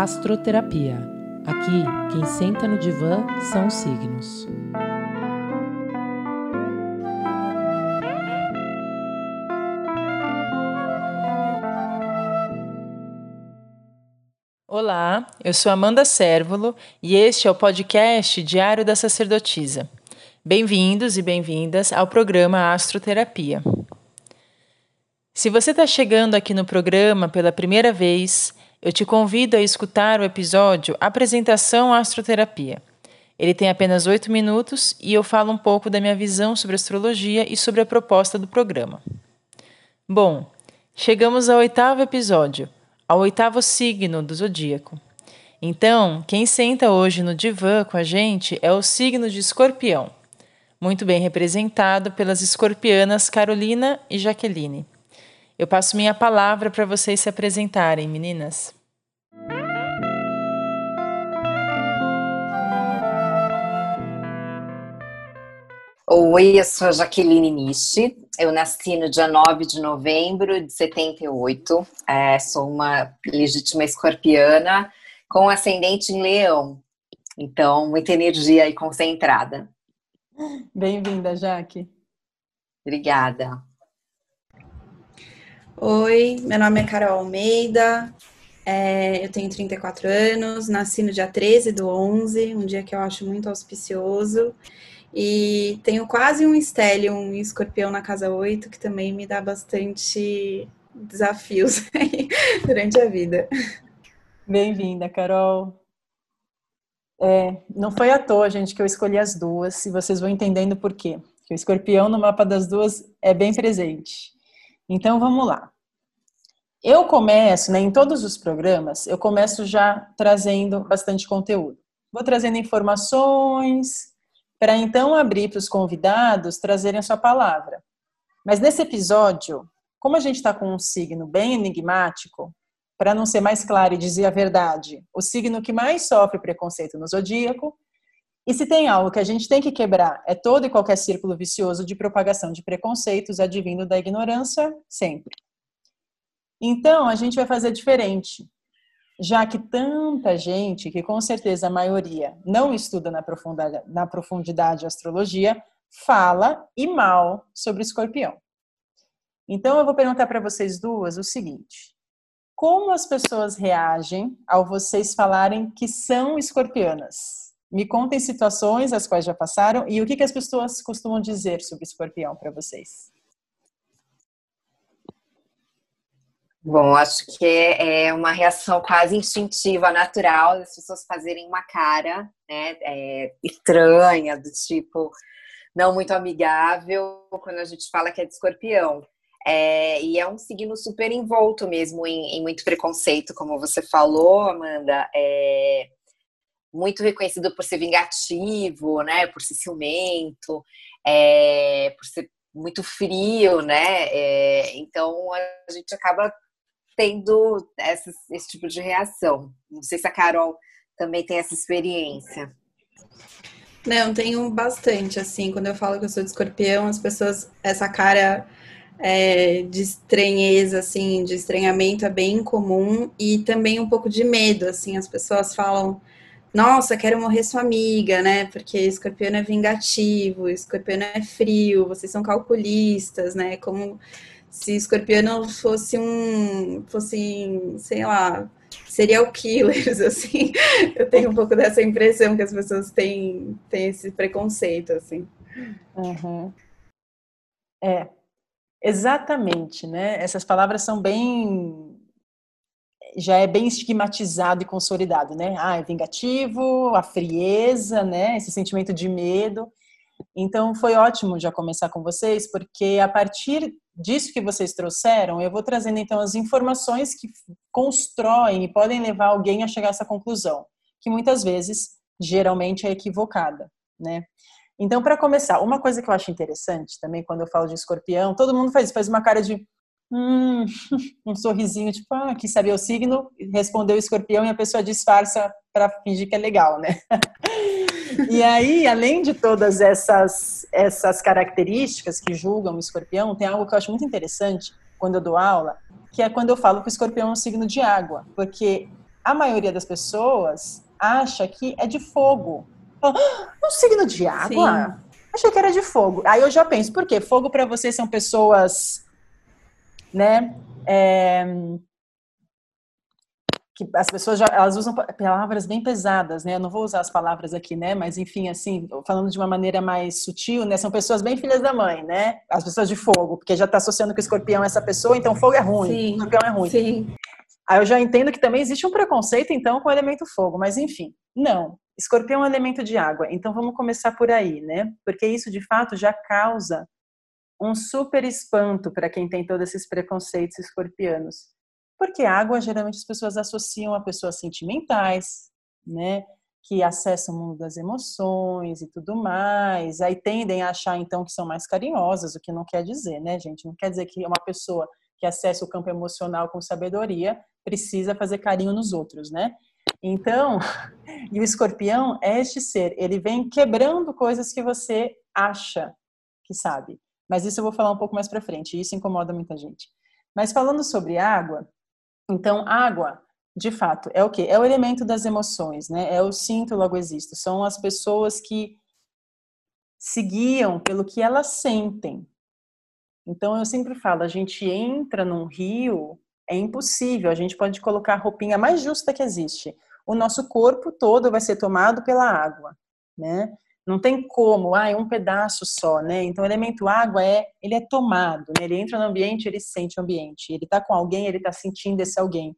Astroterapia. Aqui, quem senta no divã são os signos. Olá, eu sou Amanda Sérvulo e este é o podcast Diário da Sacerdotisa. Bem-vindos e bem-vindas ao programa Astroterapia. Se você está chegando aqui no programa pela primeira vez, eu te convido a escutar o episódio Apresentação Astroterapia. Ele tem apenas oito minutos e eu falo um pouco da minha visão sobre astrologia e sobre a proposta do programa. Bom, chegamos ao oitavo episódio, ao oitavo signo do zodíaco. Então, quem senta hoje no divã com a gente é o signo de Escorpião, muito bem representado pelas escorpianas Carolina e Jaqueline. Eu passo minha palavra para vocês se apresentarem, meninas. Oi, eu sou a Jaqueline Nishi. Eu nasci no dia 9 de novembro de 78. É, sou uma legítima escorpiana com ascendente em leão. Então, muita energia aí concentrada. Bem-vinda, Jaque. Obrigada. Oi, meu nome é Carol Almeida, é, eu tenho 34 anos, nasci no dia 13 do 11, um dia que eu acho muito auspicioso, e tenho quase um estélio, um escorpião na casa 8, que também me dá bastante desafios durante a vida. Bem-vinda, Carol. É, não foi à toa, gente, que eu escolhi as duas, e vocês vão entendendo por quê. Que o escorpião no mapa das duas é bem presente. Então vamos lá. Eu começo, né, em todos os programas, eu começo já trazendo bastante conteúdo. Vou trazendo informações para então abrir para os convidados trazerem a sua palavra. Mas nesse episódio, como a gente está com um signo bem enigmático, para não ser mais claro e dizer a verdade, o signo que mais sofre preconceito no zodíaco, e se tem algo que a gente tem que quebrar, é todo e qualquer círculo vicioso de propagação de preconceitos advindo da ignorância, sempre. Então, a gente vai fazer diferente. Já que tanta gente, que com certeza a maioria não estuda na profundidade, na profundidade astrologia, fala e mal sobre escorpião. Então, eu vou perguntar para vocês duas o seguinte: como as pessoas reagem ao vocês falarem que são escorpianas? Me contem situações as quais já passaram e o que, que as pessoas costumam dizer sobre escorpião para vocês. Bom, acho que é uma reação quase instintiva, natural, das pessoas fazerem uma cara né, é, estranha, do tipo não muito amigável, quando a gente fala que é de escorpião. É, e é um signo super envolto mesmo em, em, muito preconceito, como você falou, Amanda. É, muito reconhecido por ser vingativo, né? Por ser ciumento, é, por ser muito frio, né? É, então a gente acaba tendo essa, esse tipo de reação. Não sei se a Carol também tem essa experiência. Não, tenho bastante, assim, quando eu falo que eu sou de escorpião, as pessoas, essa cara é, de estranheza, assim, de estranhamento é bem comum e também um pouco de medo, assim, as pessoas falam, nossa, quero morrer sua amiga, né? Porque escorpião é vingativo, escorpião é frio, vocês são calculistas, né? Como se escorpião fosse um, fosse, sei lá, serial killers, assim. Eu tenho um pouco dessa impressão que as pessoas têm, têm esse preconceito, assim. Uhum. É, exatamente, né? Essas palavras são bem já é bem estigmatizado e consolidado, né? Ah, é vingativo, a frieza, né? Esse sentimento de medo. Então, foi ótimo já começar com vocês, porque a partir disso que vocês trouxeram, eu vou trazendo então as informações que constroem e podem levar alguém a chegar a essa conclusão, que muitas vezes, geralmente, é equivocada, né? Então, para começar, uma coisa que eu acho interessante também quando eu falo de escorpião, todo mundo faz, faz uma cara de hum, um sorrisinho, tipo, ah, quis saber o signo, respondeu o escorpião e a pessoa disfarça para fingir que é legal, né? e aí, além de todas essas, essas características que julgam o escorpião, tem algo que eu acho muito interessante quando eu dou aula, que é quando eu falo que o escorpião é um signo de água, porque a maioria das pessoas acha que é de fogo. Ah, um signo de água? Sim. Achei que era de fogo. Aí eu já penso, por quê? Fogo para vocês são pessoas, né? É, que as pessoas já elas usam palavras bem pesadas, né? Eu não vou usar as palavras aqui, né? Mas enfim, assim, falando de uma maneira mais sutil, né? São pessoas bem filhas da mãe, né? As pessoas de fogo, porque já está associando que o escorpião é essa pessoa, então fogo é ruim, sim, escorpião é ruim. Sim. Aí eu já entendo que também existe um preconceito, então, com o elemento fogo, mas enfim, não. Escorpião é um elemento de água, então vamos começar por aí, né? Porque isso de fato já causa um super espanto para quem tem todos esses preconceitos escorpianos porque água, geralmente, as pessoas associam a pessoas sentimentais, né? Que acessam o mundo das emoções e tudo mais. Aí tendem a achar, então, que são mais carinhosas, o que não quer dizer, né, gente? Não quer dizer que uma pessoa que acessa o campo emocional com sabedoria precisa fazer carinho nos outros, né? Então, e o escorpião é este ser, ele vem quebrando coisas que você acha que sabe. Mas isso eu vou falar um pouco mais para frente, isso incomoda muita gente. Mas falando sobre água, então, água, de fato, é o quê? É o elemento das emoções, né? É o sinto, logo existo. São as pessoas que se guiam pelo que elas sentem. Então, eu sempre falo, a gente entra num rio, é impossível, a gente pode colocar a roupinha mais justa que existe. O nosso corpo todo vai ser tomado pela água, né? Não tem como, ah, é um pedaço só, né? Então, o elemento água é, ele é tomado, né? Ele entra no ambiente, ele sente o ambiente. Ele está com alguém, ele está sentindo esse alguém.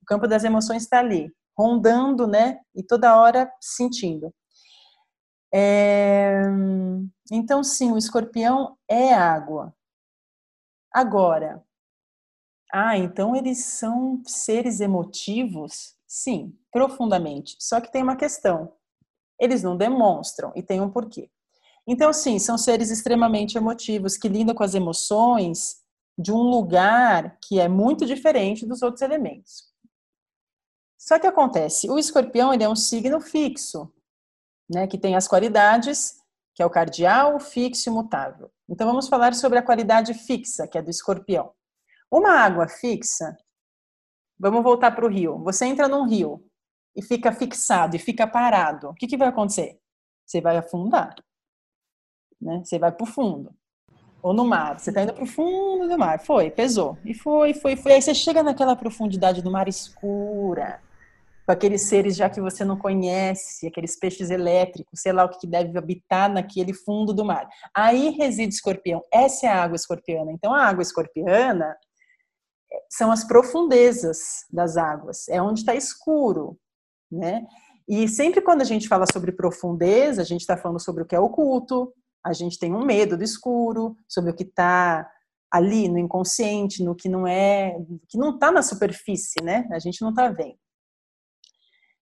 O campo das emoções está ali, rondando, né? E toda hora sentindo. É... Então, sim, o escorpião é água. Agora, ah, então eles são seres emotivos? Sim, profundamente. Só que tem uma questão eles não demonstram e tem um porquê. Então, sim, são seres extremamente emotivos que lidam com as emoções de um lugar que é muito diferente dos outros elementos. Só que acontece, o escorpião ele é um signo fixo, né, que tem as qualidades, que é o cardial, fixo e mutável. Então vamos falar sobre a qualidade fixa, que é do escorpião. Uma água fixa, vamos voltar para o rio. Você entra num rio, e fica fixado e fica parado, o que, que vai acontecer? Você vai afundar. Né? Você vai para o fundo. Ou no mar. Você está indo para o fundo do mar. Foi, pesou. E foi, foi, foi. Aí você chega naquela profundidade do mar escura, com aqueles seres já que você não conhece, aqueles peixes elétricos, sei lá o que deve habitar naquele fundo do mar. Aí reside escorpião. Essa é a água escorpiana. Então, a água escorpiana são as profundezas das águas. É onde está escuro né? E sempre quando a gente fala sobre profundeza, a gente está falando sobre o que é oculto, a gente tem um medo do escuro, sobre o que está ali no inconsciente, no que não é, que não está na superfície, né? A gente não está vendo.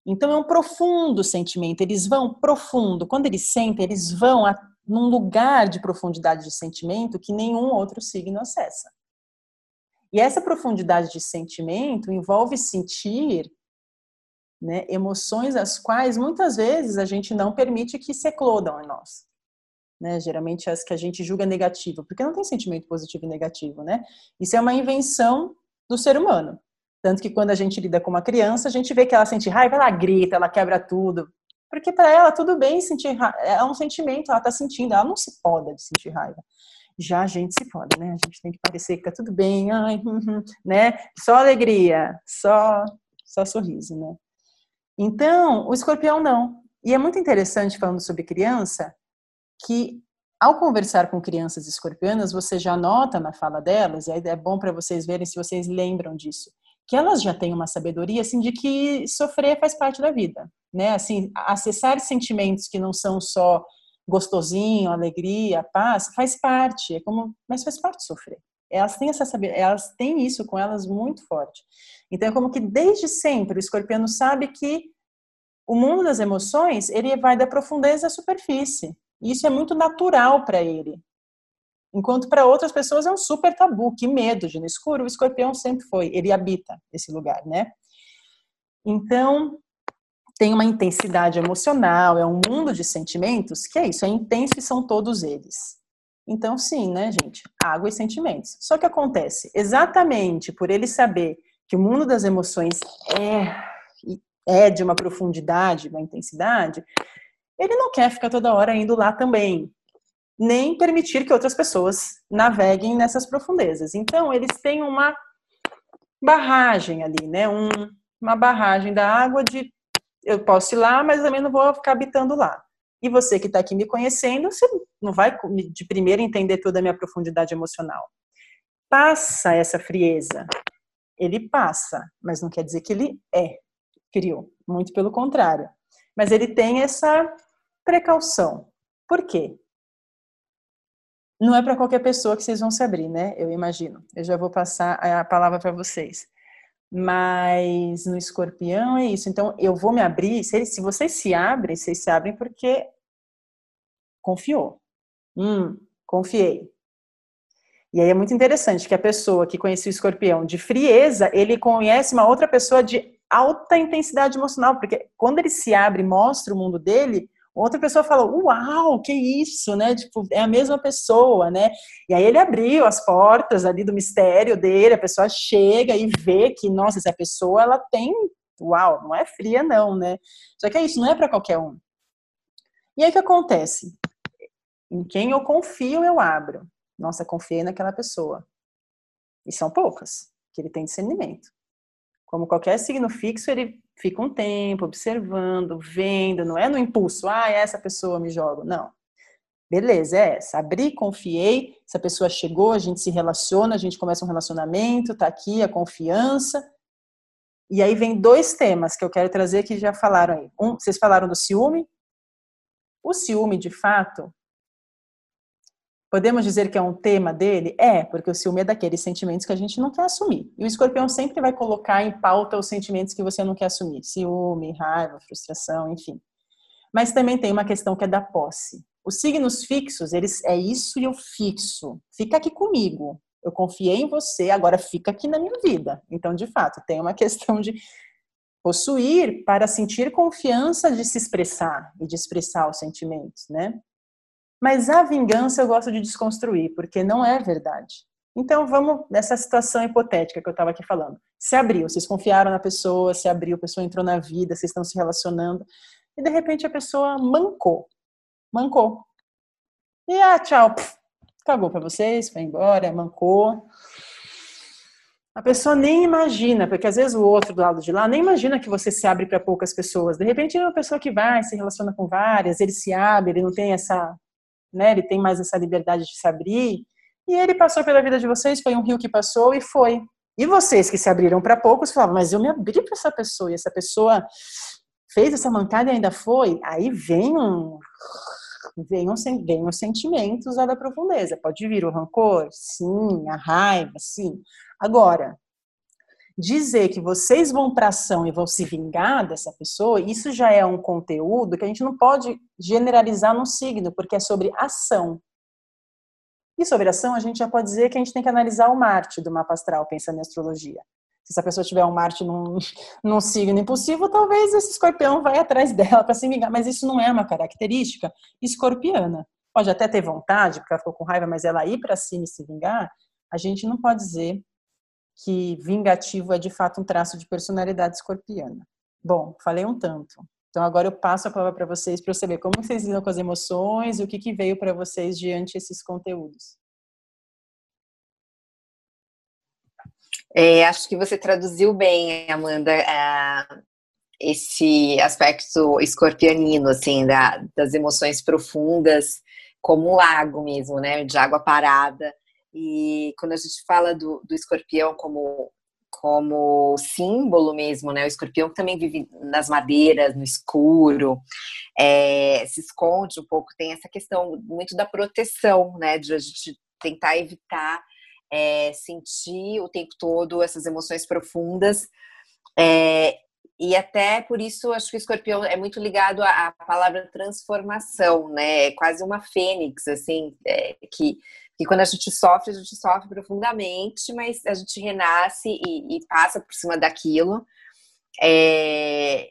Então é um profundo sentimento. Eles vão profundo. Quando eles sentem, eles vão a, num lugar de profundidade de sentimento que nenhum outro signo acessa. E essa profundidade de sentimento envolve sentir né, emoções as quais muitas vezes a gente não permite que se eclodam em nós. Né, geralmente as que a gente julga negativo, porque não tem sentimento positivo e negativo, né? Isso é uma invenção do ser humano. Tanto que quando a gente lida com uma criança, a gente vê que ela sente raiva, ela grita, ela quebra tudo. Porque para ela tudo bem sentir raiva, é um sentimento, ela está sentindo, ela não se pode de sentir raiva. Já a gente se pode, né? A gente tem que parecer que tá tudo bem, ai, né? Só alegria, só só sorriso, né? Então, o escorpião não. E é muito interessante, falando sobre criança, que ao conversar com crianças escorpianas, você já nota na fala delas, e aí é bom para vocês verem se vocês lembram disso, que elas já têm uma sabedoria assim de que sofrer faz parte da vida, né? Assim, acessar sentimentos que não são só gostosinho, alegria, paz, faz parte, é como, mas faz parte sofrer. Elas têm essa elas têm isso com elas muito forte. Então é como que desde sempre o escorpiano sabe que o mundo das emoções, ele vai da profundeza à superfície. E isso é muito natural para ele. Enquanto para outras pessoas é um super tabu, que medo de no escuro, o escorpião sempre foi, ele habita esse lugar, né? Então, tem uma intensidade emocional, é um mundo de sentimentos, que é isso, é intenso e são todos eles. Então, sim, né, gente? Água e sentimentos. Só que acontece, exatamente por ele saber que o mundo das emoções é é de uma profundidade, uma intensidade, ele não quer ficar toda hora indo lá também, nem permitir que outras pessoas naveguem nessas profundezas. Então, eles têm uma barragem ali, né? Um, uma barragem da água de eu posso ir lá, mas também não vou ficar habitando lá. E você que está aqui me conhecendo, você não vai de primeiro entender toda a minha profundidade emocional. Passa essa frieza. Ele passa, mas não quer dizer que ele é frio. Muito pelo contrário. Mas ele tem essa precaução. Por quê? Não é para qualquer pessoa que vocês vão se abrir, né? Eu imagino. Eu já vou passar a palavra para vocês. Mas no escorpião é isso. Então, eu vou me abrir. Se, se vocês se abrem, vocês se abrem porque confiou. Hum, confiei. E aí é muito interessante que a pessoa que conhecia o escorpião de frieza, ele conhece uma outra pessoa de alta intensidade emocional, porque quando ele se abre e mostra o mundo dele, Outra pessoa falou, uau, que isso, né? Tipo, é a mesma pessoa, né? E aí ele abriu as portas ali do mistério dele, a pessoa chega e vê que, nossa, essa pessoa, ela tem, uau, não é fria não, né? Só que é isso, não é para qualquer um. E aí o que acontece? Em quem eu confio, eu abro. Nossa, confiei naquela pessoa. E são poucas, que ele tem discernimento. Como qualquer signo fixo, ele fica um tempo observando, vendo, não é no impulso, ah, essa pessoa me joga. Não. Beleza, é essa. Abri, confiei, essa pessoa chegou, a gente se relaciona, a gente começa um relacionamento, tá aqui a confiança. E aí vem dois temas que eu quero trazer que já falaram aí. Um, vocês falaram do ciúme. O ciúme, de fato, Podemos dizer que é um tema dele? É, porque o ciúme é daqueles sentimentos que a gente não quer assumir. E o escorpião sempre vai colocar em pauta os sentimentos que você não quer assumir: ciúme, raiva, frustração, enfim. Mas também tem uma questão que é da posse. Os signos fixos, eles é isso e eu fixo. Fica aqui comigo. Eu confiei em você, agora fica aqui na minha vida. Então, de fato, tem uma questão de possuir para sentir confiança de se expressar e de expressar os sentimentos, né? Mas a vingança eu gosto de desconstruir, porque não é verdade. Então vamos nessa situação hipotética que eu estava aqui falando. Se abriu, vocês confiaram na pessoa, se abriu, a pessoa entrou na vida, vocês estão se relacionando, e de repente a pessoa mancou. Mancou. E ah, tchau, acabou para vocês, foi embora, mancou. A pessoa nem imagina, porque às vezes o outro do lado de lá nem imagina que você se abre para poucas pessoas. De repente é uma pessoa que vai, se relaciona com várias, ele se abre, ele não tem essa né? Ele tem mais essa liberdade de se abrir. E ele passou pela vida de vocês, foi um rio que passou e foi. E vocês que se abriram para poucos falavam, mas eu me abri para essa pessoa e essa pessoa fez essa mancada e ainda foi. Aí vem um vem, os sentimentos lá da profundeza. Pode vir o rancor, sim, a raiva, sim. Agora, dizer que vocês vão para ação e vão se vingar dessa pessoa, isso já é um conteúdo que a gente não pode generalizar no signo, porque é sobre ação. E sobre ação, a gente já pode dizer que a gente tem que analisar o Marte do mapa astral, pensando em astrologia. Se essa pessoa tiver um Marte num, num signo impulsivo, talvez esse escorpião vai atrás dela para se vingar, mas isso não é uma característica escorpiana. Pode até ter vontade, porque ela ficou com raiva, mas ela ir para cima e se vingar, a gente não pode dizer que vingativo é de fato um traço de personalidade escorpiana. Bom, falei um tanto. Então agora eu passo a palavra para vocês para eu saber como vocês lidam com as emoções e o que, que veio para vocês diante desses conteúdos. É, acho que você traduziu bem, Amanda, é, esse aspecto escorpianino, assim, da, das emoções profundas, como um lago mesmo, né, de água parada. E quando a gente fala do, do escorpião como, como símbolo mesmo, né? O escorpião também vive nas madeiras, no escuro, é, se esconde um pouco, tem essa questão muito da proteção, né? De a gente tentar evitar é, sentir o tempo todo essas emoções profundas. É, e até por isso acho que o escorpião é muito ligado à, à palavra transformação, né? É quase uma fênix, assim, é, que que quando a gente sofre, a gente sofre profundamente, mas a gente renasce e, e passa por cima daquilo. É,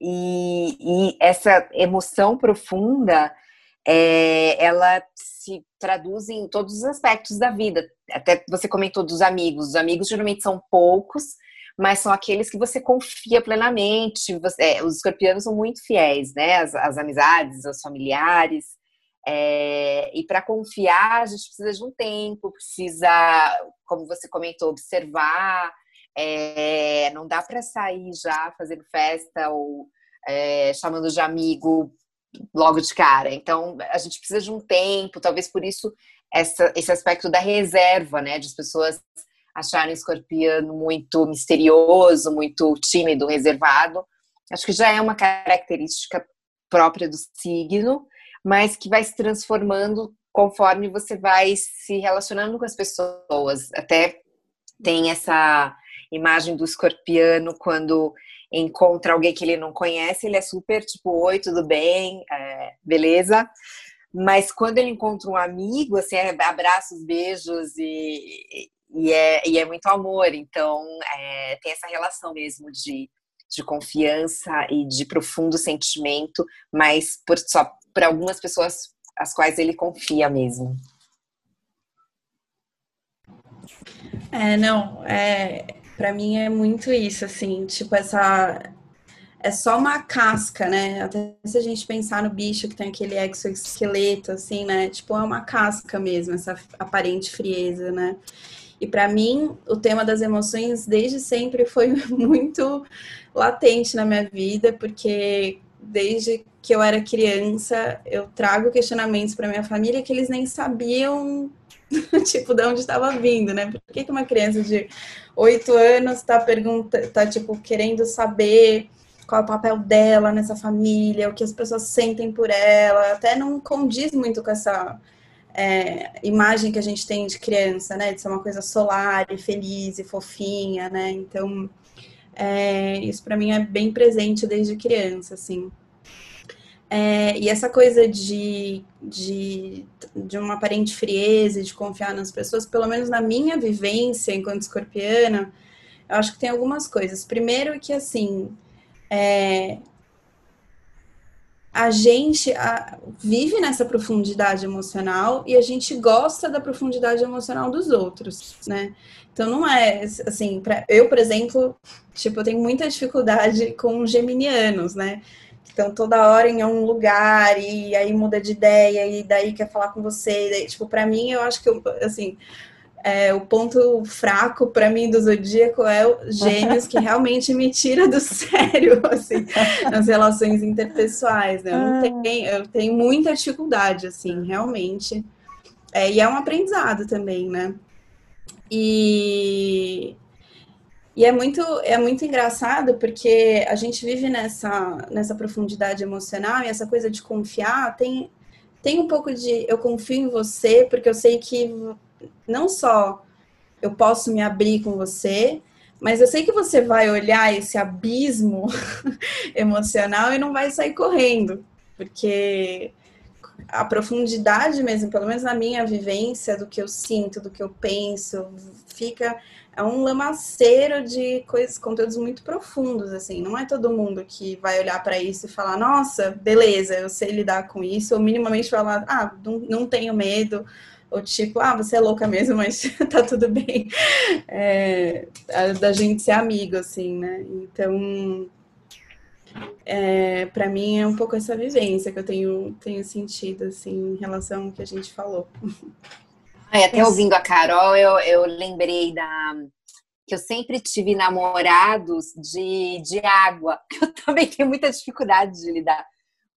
e, e, essa emoção profunda, é, ela se traduz em todos os aspectos da vida. Até você comentou dos amigos. Os amigos geralmente são poucos, mas são aqueles que você confia plenamente. Você, é, os escorpianos são muito fiéis, né? As, as amizades, os familiares. É, e para confiar, a gente precisa de um tempo, precisa, como você comentou, observar. É, não dá para sair já fazendo festa ou é, chamando de amigo logo de cara. Então, a gente precisa de um tempo, talvez por isso essa, esse aspecto da reserva, né? De as pessoas acharem o escorpiano muito misterioso, muito tímido, reservado. Acho que já é uma característica própria do signo, mas que vai se transformando conforme você vai se relacionando com as pessoas. Até tem essa imagem do escorpiano quando encontra alguém que ele não conhece, ele é super tipo, oi, tudo bem, é, beleza? Mas quando ele encontra um amigo, assim, abraços, beijos e, e, é, e é muito amor. Então, é, tem essa relação mesmo de, de confiança e de profundo sentimento, mas por, só para algumas pessoas as quais ele confia mesmo. É, não, é, para mim é muito isso, assim, tipo, essa. É só uma casca, né? Até se a gente pensar no bicho que tem aquele exoesqueleto, assim, né? Tipo, é uma casca mesmo, essa aparente frieza, né? E para mim, o tema das emoções desde sempre foi muito latente na minha vida, porque desde que eu era criança, eu trago questionamentos para minha família que eles nem sabiam tipo, de onde estava vindo, né? Por que, que uma criança de oito anos está pergunta, tá tipo querendo saber qual é o papel dela nessa família, o que as pessoas sentem por ela, até não condiz muito com essa é, imagem que a gente tem de criança, né? De ser uma coisa solar e feliz e fofinha, né? Então, é, isso para mim é bem presente desde criança, assim. É, e essa coisa de, de, de uma aparente frieza, de confiar nas pessoas, pelo menos na minha vivência enquanto escorpiana, eu acho que tem algumas coisas. Primeiro que, assim, é, a gente a, vive nessa profundidade emocional e a gente gosta da profundidade emocional dos outros, né? Então não é assim, pra, eu, por exemplo, tipo, eu tenho muita dificuldade com geminianos, né? Então, toda hora em um lugar, e aí muda de ideia, e daí quer falar com você. Daí, tipo, para mim, eu acho que, eu, assim, é, o ponto fraco para mim do zodíaco é o gêmeos que realmente me tira do sério, assim, nas relações interpessoais, né? Eu, não ah. tenho, eu tenho muita dificuldade, assim, realmente. É, e é um aprendizado também, né? E e é muito, é muito engraçado porque a gente vive nessa, nessa profundidade emocional e essa coisa de confiar tem, tem um pouco de eu confio em você, porque eu sei que não só eu posso me abrir com você, mas eu sei que você vai olhar esse abismo emocional e não vai sair correndo, porque a profundidade mesmo, pelo menos na minha vivência, do que eu sinto, do que eu penso, fica é um lamaceiro de coisas, conteúdos muito profundos, assim. Não é todo mundo que vai olhar para isso e falar, nossa, beleza, eu sei lidar com isso, ou minimamente falar, ah, não, não tenho medo, ou tipo, ah, você é louca mesmo, mas tá tudo bem. É, da gente ser amigo, assim, né? Então, é, para mim é um pouco essa vivência que eu tenho, tenho sentido, assim, em relação ao que a gente falou. Ai, até ouvindo a Carol, eu, eu lembrei da que eu sempre tive namorados de, de água. Eu também tenho muita dificuldade de lidar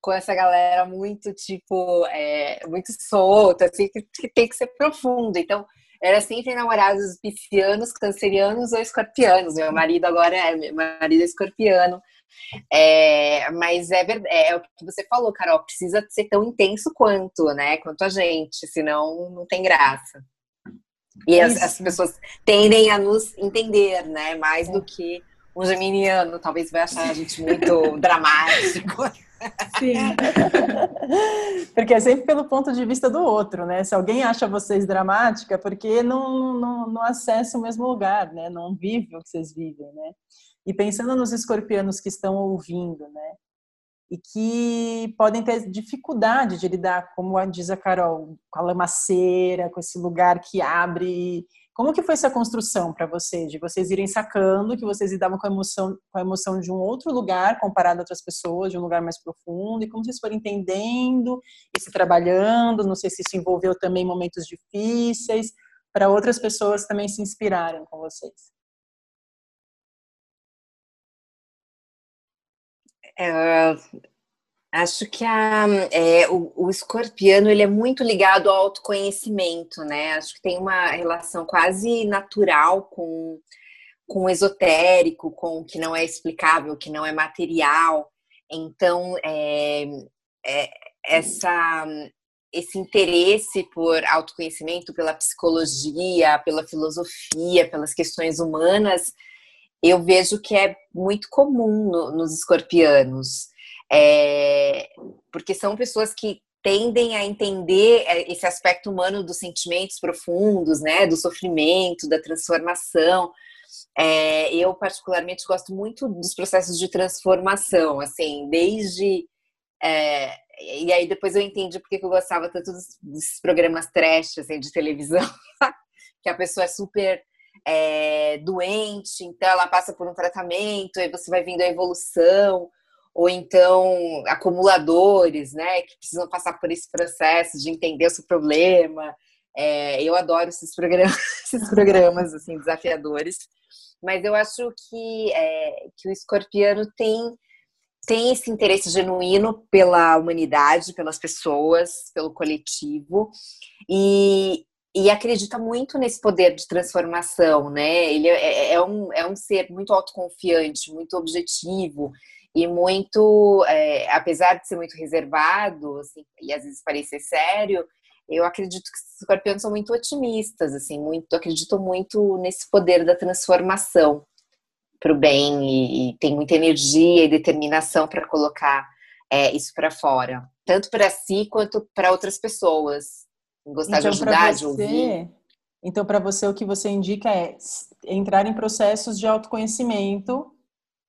com essa galera muito, tipo, é, muito solta, assim, que, que tem que ser profundo. Então, era sempre namorados piscianos, cancerianos ou escorpianos. Meu marido agora é, meu marido é escorpiano. É, mas é, é, é, o que você falou, Carol, precisa ser tão intenso quanto, né? Quanto a gente, senão não tem graça. E as, as, pessoas tendem a nos entender, né? Mais do que um geminiano, talvez vai achar a gente muito dramático. Sim. porque é sempre pelo ponto de vista do outro, né? Se alguém acha vocês dramática, porque não, não, não acessa o mesmo lugar, né? Não vive o que vocês vivem, né? E pensando nos escorpianos que estão ouvindo, né? e que podem ter dificuldade de lidar, como diz a Carol, com a lamaceira, com esse lugar que abre. Como que foi essa construção para vocês? De vocês irem sacando que vocês lidavam com a emoção, com a emoção de um outro lugar comparado a outras pessoas, de um lugar mais profundo, e como vocês foram entendendo e se trabalhando, não sei se isso envolveu também momentos difíceis, para outras pessoas também se inspirarem com vocês. É, acho que a, é, o, o, escorpiano ele é muito ligado ao autoconhecimento, né? Acho que tem uma relação quase natural com, com o esotérico, com o que não é explicável, que não é material. Então, é, é, essa, esse interesse por autoconhecimento, pela psicologia, pela filosofia, pelas questões humanas, eu vejo que é muito comum no, nos escorpianos, é, porque são pessoas que tendem a entender é, esse aspecto humano dos sentimentos profundos, né, do sofrimento, da transformação. É, eu particularmente gosto muito dos processos de transformação, assim, desde é, e aí depois eu entendi porque eu gostava tanto desses programas trash assim, de televisão, que a pessoa é super é, doente, então ela passa por um tratamento, aí você vai vendo a evolução, ou então acumuladores, né, que precisam passar por esse processo de entender o seu problema. É, eu adoro esses programas, esses programas assim desafiadores, mas eu acho que é, que o escorpiano tem tem esse interesse genuíno pela humanidade, pelas pessoas, pelo coletivo e, e acredita muito nesse poder de transformação, né? Ele é, é, é, um, é um ser muito autoconfiante, muito objetivo e muito, é, apesar de ser muito reservado, assim, e às vezes parecer sério, eu acredito que os escorpiões são muito otimistas, assim, muito, acredito muito nesse poder da transformação para o bem e, e, tem muita energia e determinação para colocar é, isso para fora, tanto para si quanto para outras pessoas gostar então, de ajudar, você, de ouvir. Então, para você, o que você indica é entrar em processos de autoconhecimento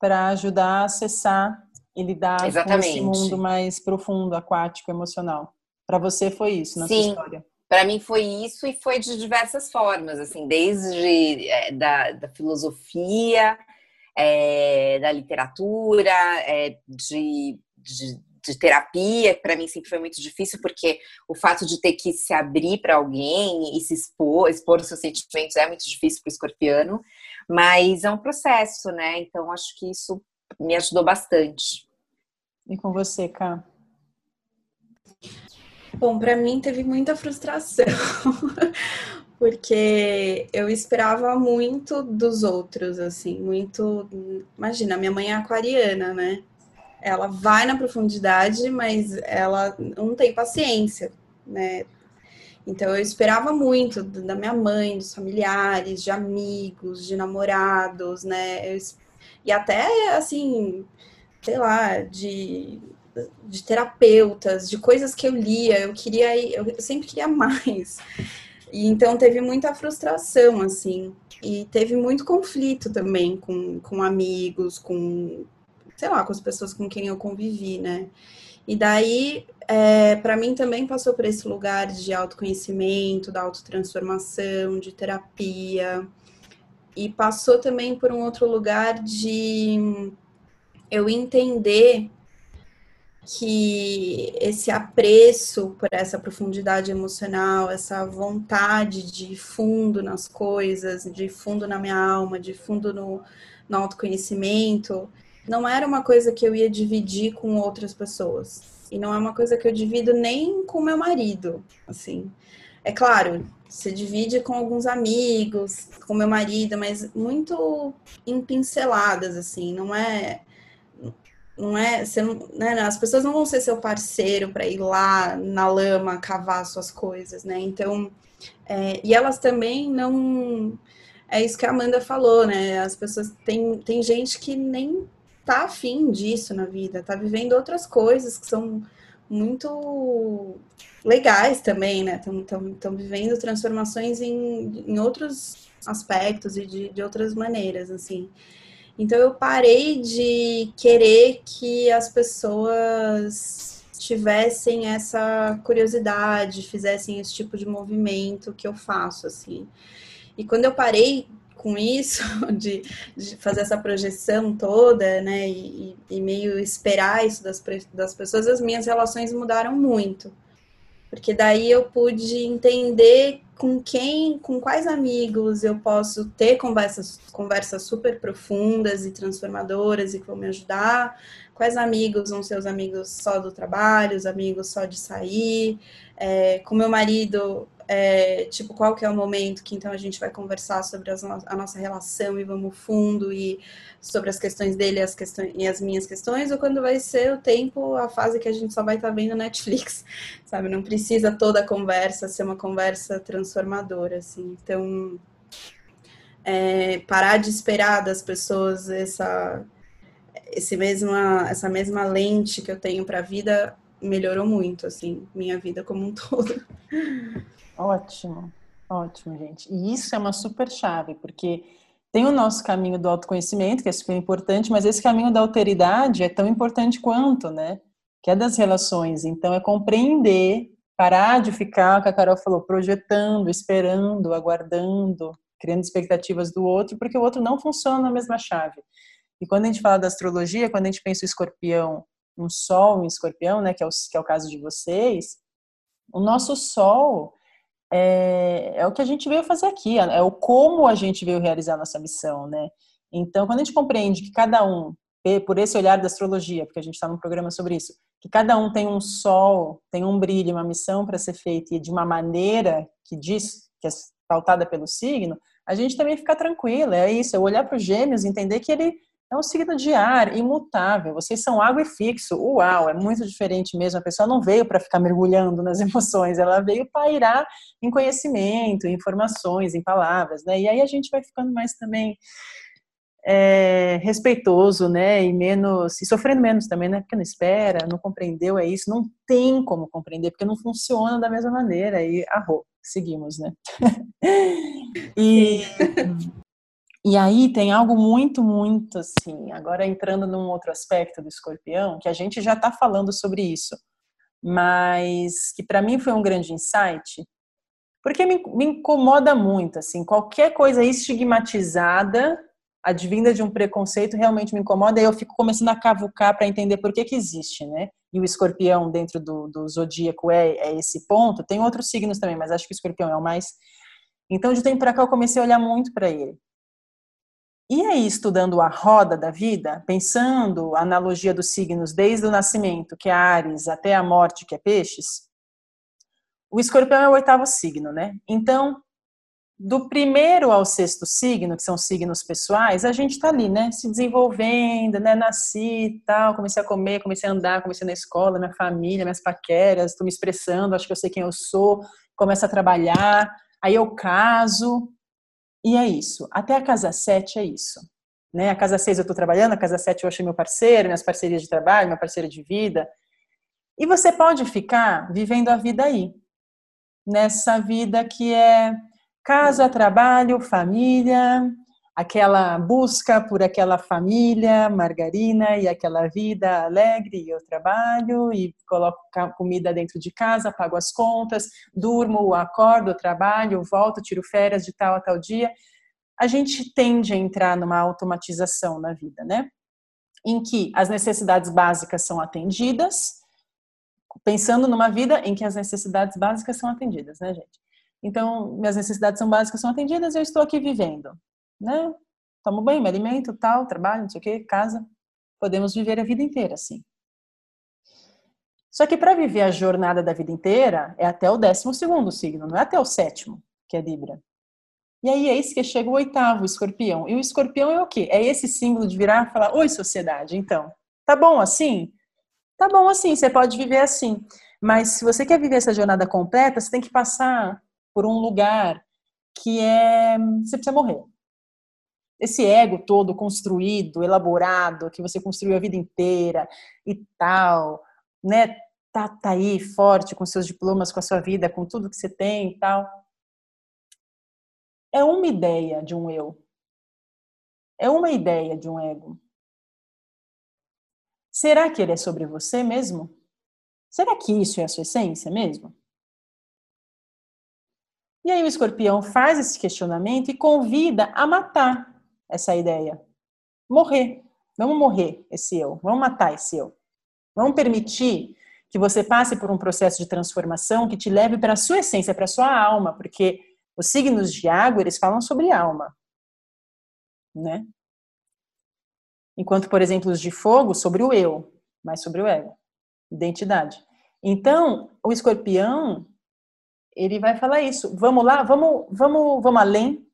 para ajudar a acessar e lidar Exatamente. com esse mundo mais profundo, aquático, emocional. Para você foi isso na Sim. sua história? Para mim foi isso e foi de diversas formas, assim, desde é, da, da filosofia, é, da literatura, é, de, de de terapia, para mim sempre foi muito difícil, porque o fato de ter que se abrir para alguém e se expor, expor os seus sentimentos é muito difícil para o escorpiano, mas é um processo, né? Então acho que isso me ajudou bastante. E com você, Ká? Bom, para mim teve muita frustração, porque eu esperava muito dos outros, assim, muito. Imagina, minha mãe é aquariana, né? ela vai na profundidade, mas ela não tem paciência, né? Então eu esperava muito da minha mãe, dos familiares, de amigos, de namorados, né? E até assim, sei lá, de, de terapeutas, de coisas que eu lia, eu queria, eu sempre queria mais. E então teve muita frustração, assim, e teve muito conflito também com, com amigos, com sei lá, com as pessoas com quem eu convivi, né? E daí, é, para mim também passou por esse lugar de autoconhecimento, da autotransformação, de terapia. E passou também por um outro lugar de eu entender que esse apreço por essa profundidade emocional, essa vontade de fundo nas coisas, de fundo na minha alma, de fundo no, no autoconhecimento, não era uma coisa que eu ia dividir com outras pessoas. E não é uma coisa que eu divido nem com meu marido, assim. É claro, você divide com alguns amigos, com meu marido, mas muito em pinceladas, assim, não é não é, você não, né, as pessoas não vão ser seu parceiro para ir lá na lama cavar suas coisas, né? Então, é, e elas também não é isso que a Amanda falou, né? As pessoas tem, tem gente que nem tá afim disso na vida, tá vivendo outras coisas que são muito legais também, né? Estão vivendo transformações em, em outros aspectos e de, de outras maneiras, assim. Então eu parei de querer que as pessoas tivessem essa curiosidade, fizessem esse tipo de movimento que eu faço, assim. E quando eu parei com isso, de, de fazer essa projeção toda, né, e, e, meio esperar isso das, das pessoas, as minhas relações mudaram muito. Porque daí eu pude entender com quem, com quais amigos eu posso ter conversas, conversas super profundas e transformadoras e que vão me ajudar, quais amigos vão ser os amigos só do trabalho, os amigos só de sair, é, com meu marido é, tipo, qual que é o momento que então a gente vai conversar sobre as, a nossa relação e vamos fundo e sobre as questões dele as questões, e as minhas questões, ou quando vai ser o tempo, a fase que a gente só vai estar tá vendo Netflix, sabe? Não precisa toda a conversa ser uma conversa transformadora, assim. Então, é, parar de esperar das pessoas essa, esse mesma, essa mesma lente que eu tenho para a vida melhorou muito, assim, minha vida como um todo. Ótimo, ótimo, gente. E isso é uma super chave, porque tem o nosso caminho do autoconhecimento, que é super importante, mas esse caminho da alteridade é tão importante quanto, né? Que é das relações. Então, é compreender, parar de ficar, o que a Carol falou, projetando, esperando, aguardando, criando expectativas do outro, porque o outro não funciona na mesma chave. E quando a gente fala da astrologia, quando a gente pensa o escorpião, um sol em escorpião, né, que é o, que é o caso de vocês, o nosso sol é, é o que a gente veio fazer aqui, é, é o como a gente veio realizar nossa missão, né? Então, quando a gente compreende que cada um, por esse olhar da astrologia, porque a gente está num programa sobre isso, que cada um tem um sol, tem um brilho, uma missão para ser feita e de uma maneira que diz, que é pautada pelo signo, a gente também fica tranquilo. É isso, é olhar para os gêmeos, entender que ele é um signo de ar, imutável. Vocês são água e fixo. Uau, é muito diferente mesmo. A pessoa não veio para ficar mergulhando nas emoções, ela veio para irar em conhecimento, em informações, em palavras, né? E aí a gente vai ficando mais também é, respeitoso, né? E menos, e sofrendo menos também, né? Porque não espera, não compreendeu, é isso. Não tem como compreender, porque não funciona da mesma maneira. E arro, seguimos, né? e e aí tem algo muito, muito assim, agora entrando num outro aspecto do escorpião, que a gente já está falando sobre isso, mas que para mim foi um grande insight, porque me, me, incomoda muito, assim, qualquer coisa estigmatizada, advinda de um preconceito, realmente me incomoda, e eu fico começando a cavucar para entender por que que existe, né? E o escorpião dentro do, do zodíaco é, é esse ponto, tem outros signos também, mas acho que o escorpião é o mais... Então, de tempo para cá, eu comecei a olhar muito para ele. E aí, estudando a roda da vida, pensando a analogia dos signos desde o nascimento, que é Ares, até a morte, que é Peixes, o escorpião é o oitavo signo, né? Então, do primeiro ao sexto signo, que são signos pessoais, a gente tá ali, né? Se desenvolvendo, né? Nasci e tal, comecei a comer, comecei a andar, comecei na escola, minha família, minhas paqueras, estou me expressando, acho que eu sei quem eu sou, começo a trabalhar, aí eu caso, e é isso. Até a casa 7 é isso. Né? A casa 6 eu estou trabalhando, a casa 7 eu achei meu parceiro, minhas parcerias de trabalho, minha parceira de vida. E você pode ficar vivendo a vida aí. Nessa vida que é casa, trabalho, família, aquela busca por aquela família, margarina e aquela vida alegre, e eu trabalho e coloco comida dentro de casa, pago as contas, durmo, acordo, trabalho, volto, tiro férias de tal a tal dia. A gente tende a entrar numa automatização na vida, né? Em que as necessidades básicas são atendidas, pensando numa vida em que as necessidades básicas são atendidas, né, gente? Então, minhas necessidades são básicas, são atendidas, eu estou aqui vivendo né? Tomo banho, me alimento, tal, trabalho, não sei o que, casa. Podemos viver a vida inteira assim. Só que para viver a jornada da vida inteira é até o décimo segundo signo, não é até o sétimo, que é Libra. E aí é isso que chega o oitavo, o escorpião. E o escorpião é o quê? É esse símbolo de virar e falar: Oi, sociedade, então. Tá bom assim? Tá bom assim, você pode viver assim. Mas se você quer viver essa jornada completa, você tem que passar por um lugar que é. Você precisa morrer esse ego todo construído, elaborado, que você construiu a vida inteira e tal, né? Tá, tá aí forte com seus diplomas, com a sua vida, com tudo que você tem e tal. É uma ideia de um eu. é uma ideia de um ego. Será que ele é sobre você mesmo? Será que isso é a sua essência mesmo? E aí o escorpião faz esse questionamento e convida a matar essa ideia. Morrer. Vamos morrer esse eu. Vamos matar esse eu. Vamos permitir que você passe por um processo de transformação que te leve para a sua essência, para a sua alma, porque os signos de água, eles falam sobre alma. Né? Enquanto, por exemplo, os de fogo, sobre o eu, mas sobre o ego, identidade. Então, o escorpião, ele vai falar isso. Vamos lá, vamos, vamos, vamos além,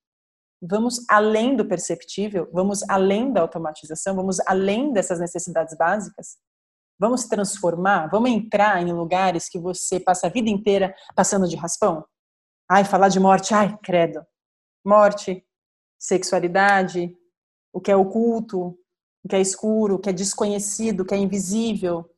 vamos além do perceptível, vamos além da automatização, vamos além dessas necessidades básicas. Vamos transformar, vamos entrar em lugares que você passa a vida inteira passando de raspão. Ai, falar de morte, ai, credo. Morte, sexualidade, o que é oculto, o que é escuro, o que é desconhecido, o que é invisível.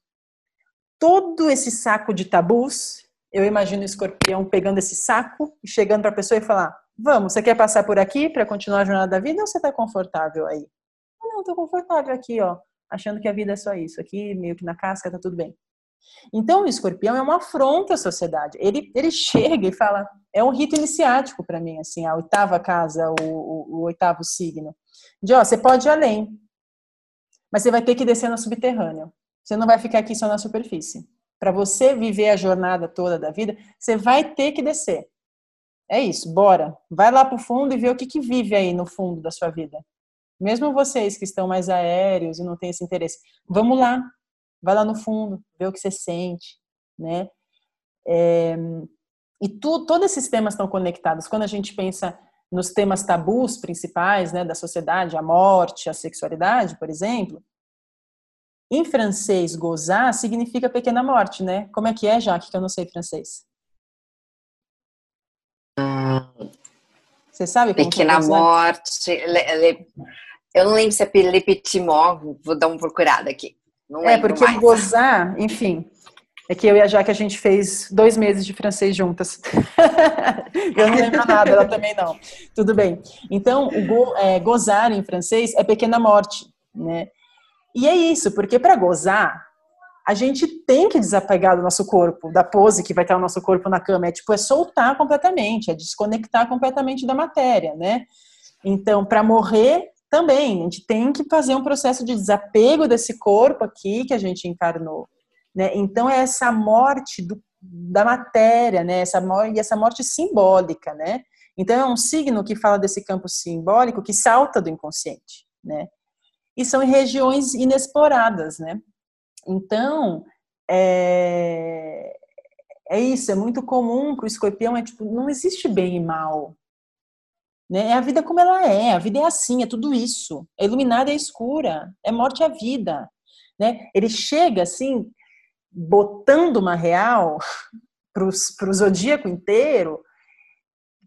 Todo esse saco de tabus, eu imagino o escorpião pegando esse saco e chegando para a pessoa e falar: Vamos, você quer passar por aqui para continuar a jornada da vida ou você está confortável aí? Não, estou confortável aqui, ó, achando que a vida é só isso. Aqui, meio que na casca, tá tudo bem. Então, o escorpião é uma afronta à sociedade. Ele, ele chega e fala: é um rito iniciático para mim, assim, a oitava casa, o, o, o oitavo signo. De, ó, você pode ir além, mas você vai ter que descer no subterrâneo. Você não vai ficar aqui só na superfície. Para você viver a jornada toda da vida, você vai ter que descer. É isso, bora. Vai lá para o fundo e vê o que, que vive aí no fundo da sua vida. Mesmo vocês que estão mais aéreos e não têm esse interesse, vamos lá. Vai lá no fundo, vê o que você sente, né? É, e tu, todos esses temas estão conectados. Quando a gente pensa nos temas tabus principais né, da sociedade, a morte, a sexualidade, por exemplo, em francês, gozar significa pequena morte, né? Como é que é, Jaque, que eu não sei francês? Você sabe como Pequena morte. eu não lembro se é le petit mort, vou dar uma procurada aqui. Não é, porque mais. gozar, enfim, é que eu e a Jaque a gente fez dois meses de francês juntas. eu não lembro nada, ela também não. Tudo bem. Então, o go, é, gozar em francês é pequena morte, né? E é isso, porque para gozar, a gente tem que desapegar do nosso corpo, da pose que vai estar o nosso corpo na cama. É tipo, é soltar completamente, é desconectar completamente da matéria, né? Então, para morrer, também, a gente tem que fazer um processo de desapego desse corpo aqui que a gente encarnou. Né? Então, é essa morte do, da matéria, né? essa, e essa morte simbólica. Né? Então, é um signo que fala desse campo simbólico que salta do inconsciente. Né? E são regiões inexploradas. Né? Então, é, é isso, é muito comum que o escorpião é tipo, não existe bem e mal. Né? É a vida como ela é, a vida é assim, é tudo isso. É iluminada e é escura, é morte e a vida. Né? Ele chega assim, botando uma real para o zodíaco inteiro,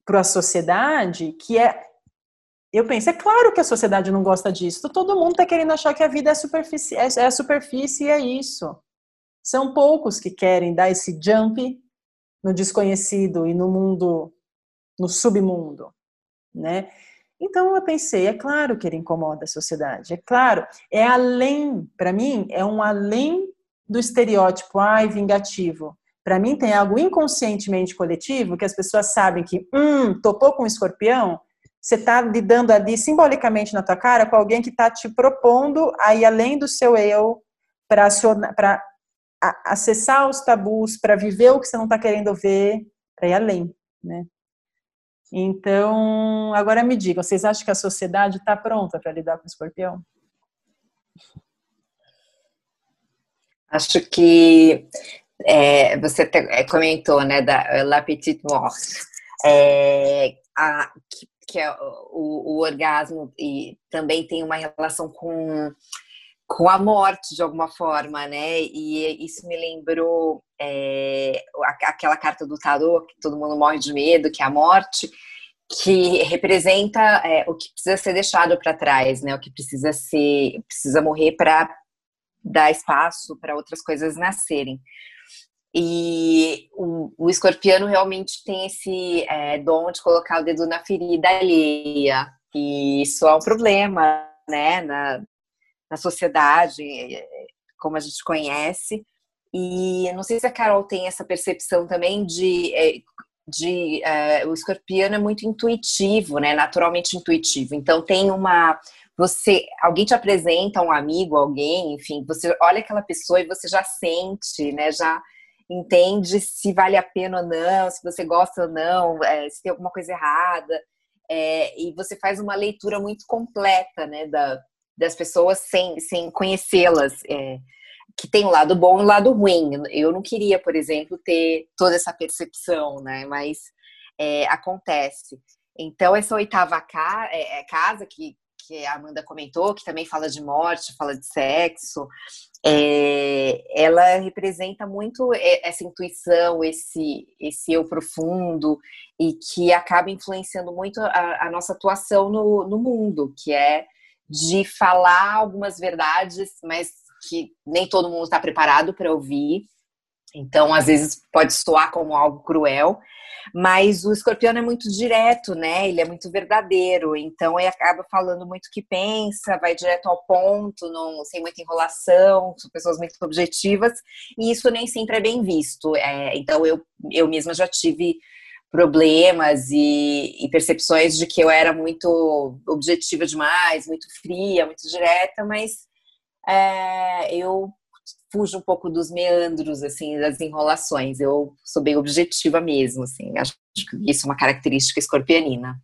para a sociedade, que é. Eu penso, é claro que a sociedade não gosta disso. Todo mundo está querendo achar que a vida é, superfície, é, é superfície e é isso. São poucos que querem dar esse jump no desconhecido e no mundo, no submundo, né? Então eu pensei, é claro que ele incomoda a sociedade, é claro, é além, para mim, é um além do estereótipo, ai, vingativo. Para mim, tem algo inconscientemente coletivo que as pessoas sabem que, hum, topou com um escorpião, você está lidando ali simbolicamente na tua cara com alguém que está te propondo a ir além do seu eu para acessar os tabus, para viver o que você não está querendo ver, para ir além, né? Então, agora me digam, vocês acham que a sociedade está pronta para lidar com o escorpião? Acho que é, você te, é, comentou, né, da La Petite Mort, é, a, que, que é o, o, orgasmo e também tem uma relação com, com a morte de alguma forma, né? E isso me lembrou é, aquela carta do tarô que todo mundo morre de medo, que é a morte, que representa é, o que precisa ser deixado para trás, né? O que precisa ser, precisa morrer para dar espaço para outras coisas nascerem. E o, o, escorpiano realmente tem esse é, dom de colocar o dedo na ferida alheia. E isso é um problema, né, na, na sociedade, como a gente conhece. E não sei se a Carol tem essa percepção também de, é, de uh, o escorpião é muito intuitivo, né? Naturalmente intuitivo. Então tem uma você, alguém te apresenta um amigo, alguém, enfim, você olha aquela pessoa e você já sente, né? Já entende se vale a pena ou não, se você gosta ou não, é, se tem alguma coisa errada. É, e você faz uma leitura muito completa, né? Da, das pessoas sem, sem conhecê-las. É, que tem um lado bom e um lado ruim. Eu não queria, por exemplo, ter toda essa percepção, né? Mas é, acontece. Então, essa oitava ca é, é, casa que, que a Amanda comentou, que também fala de morte, fala de sexo, é, ela representa muito essa intuição, esse, esse eu profundo, e que acaba influenciando muito a, a nossa atuação no, no mundo, que é de falar algumas verdades, mas que nem todo mundo está preparado para ouvir. Então, às vezes pode soar como algo cruel, mas o escorpião é muito direto, né? Ele é muito verdadeiro, então ele acaba falando muito o que pensa, vai direto ao ponto, não sem muita enrolação, são pessoas muito objetivas, e isso nem sempre é bem visto. É, então, eu, eu mesma já tive problemas e, e, percepções de que eu era muito objetiva demais, muito fria, muito direta, mas é, eu fujo um pouco dos meandros, assim, das enrolações. Eu sou bem objetiva mesmo, assim. Acho que isso é uma característica escorpianina.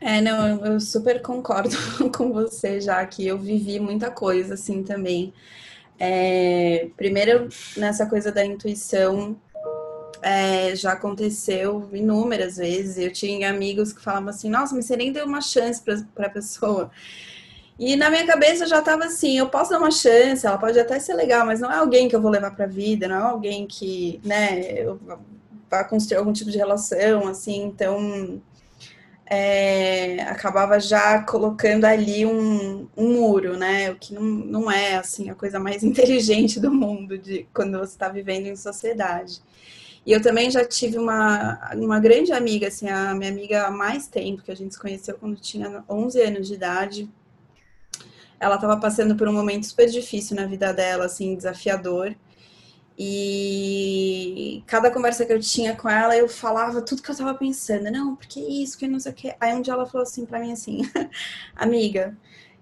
É, não, eu super concordo com você, já que eu vivi muita coisa, assim, também. É, primeiro, nessa coisa da intuição, é, já aconteceu inúmeras vezes. Eu tinha amigos que falavam assim: Nossa, mas você nem deu uma chance para a pessoa. E na minha cabeça já estava assim: eu posso dar uma chance, ela pode até ser legal, mas não é alguém que eu vou levar para a vida, não é alguém que, né, eu vá construir algum tipo de relação, assim. Então, é, acabava já colocando ali um, um, muro, né? O que não, não é assim a coisa mais inteligente do mundo de quando você está vivendo em sociedade. E eu também já tive uma, uma grande amiga, assim, a minha amiga há mais tempo, que a gente se conheceu quando tinha 11 anos de idade. Ela estava passando por um momento super difícil na vida dela, assim, desafiador. E cada conversa que eu tinha com ela, eu falava tudo que eu estava pensando. Não, porque isso, que não sei o que. Aí um dia ela falou assim para mim assim: Amiga,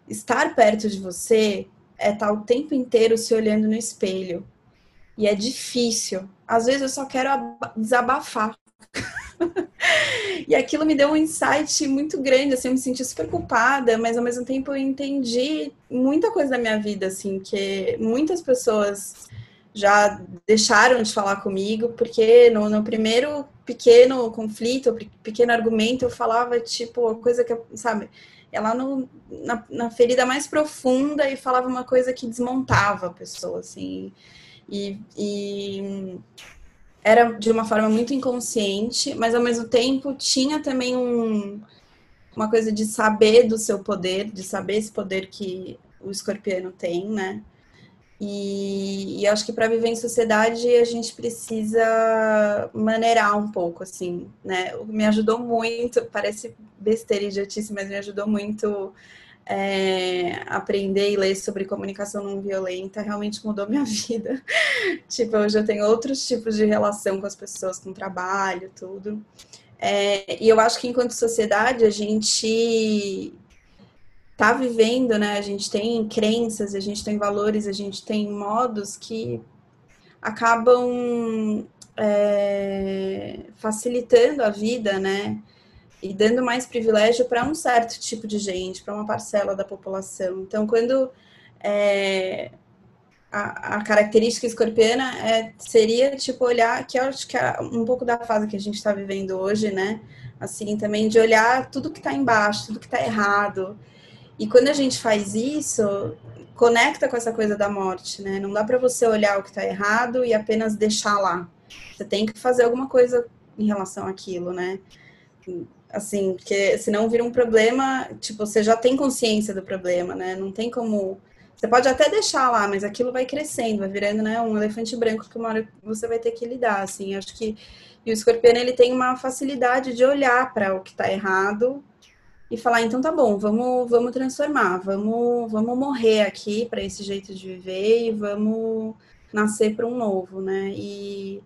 estar perto de você é estar o tempo inteiro se olhando no espelho. E é difícil. Às vezes eu só quero desabafar. e aquilo me deu um insight muito grande, assim, eu me senti super culpada, mas ao mesmo tempo eu entendi muita coisa da minha vida, assim, que muitas pessoas já deixaram de falar comigo, porque no, no primeiro pequeno conflito, pequeno argumento, eu falava, tipo, coisa que, sabe, ela no, na, na ferida mais profunda e falava uma coisa que desmontava a pessoa, assim, e, e era de uma forma muito inconsciente, mas ao mesmo tempo tinha também um, uma coisa de saber do seu poder, de saber esse poder que o escorpiano tem, né? E, e acho que para viver em sociedade a gente precisa maneirar um pouco, assim, né? Me ajudou muito, parece besteira idiotice, mas me ajudou muito é, aprender e ler sobre comunicação não violenta realmente mudou minha vida. tipo, hoje eu tenho outros tipos de relação com as pessoas, com trabalho, tudo. É, e eu acho que enquanto sociedade a gente tá vivendo, né? A gente tem crenças, a gente tem valores, a gente tem modos que acabam é, facilitando a vida, né? E dando mais privilégio para um certo tipo de gente, para uma parcela da população. Então, quando é, a, a, característica escorpiana é, seria tipo olhar, que eu acho que é um pouco da fase que a gente está vivendo hoje, né? Assim, também de olhar tudo que está embaixo, tudo que está errado. E quando a gente faz isso, conecta com essa coisa da morte, né? Não dá para você olhar o que está errado e apenas deixar lá. Você tem que fazer alguma coisa em relação àquilo, né? Assim, porque senão vira um problema, tipo, você já tem consciência do problema, né? Não tem como. Você pode até deixar lá, mas aquilo vai crescendo, vai virando, né, um elefante branco que uma hora você vai ter que lidar, assim. Acho que e o escorpião ele tem uma facilidade de olhar para o que está errado e falar, então tá bom, vamos, vamos transformar, vamos, vamos morrer aqui para esse jeito de viver e vamos nascer para um novo, né? E,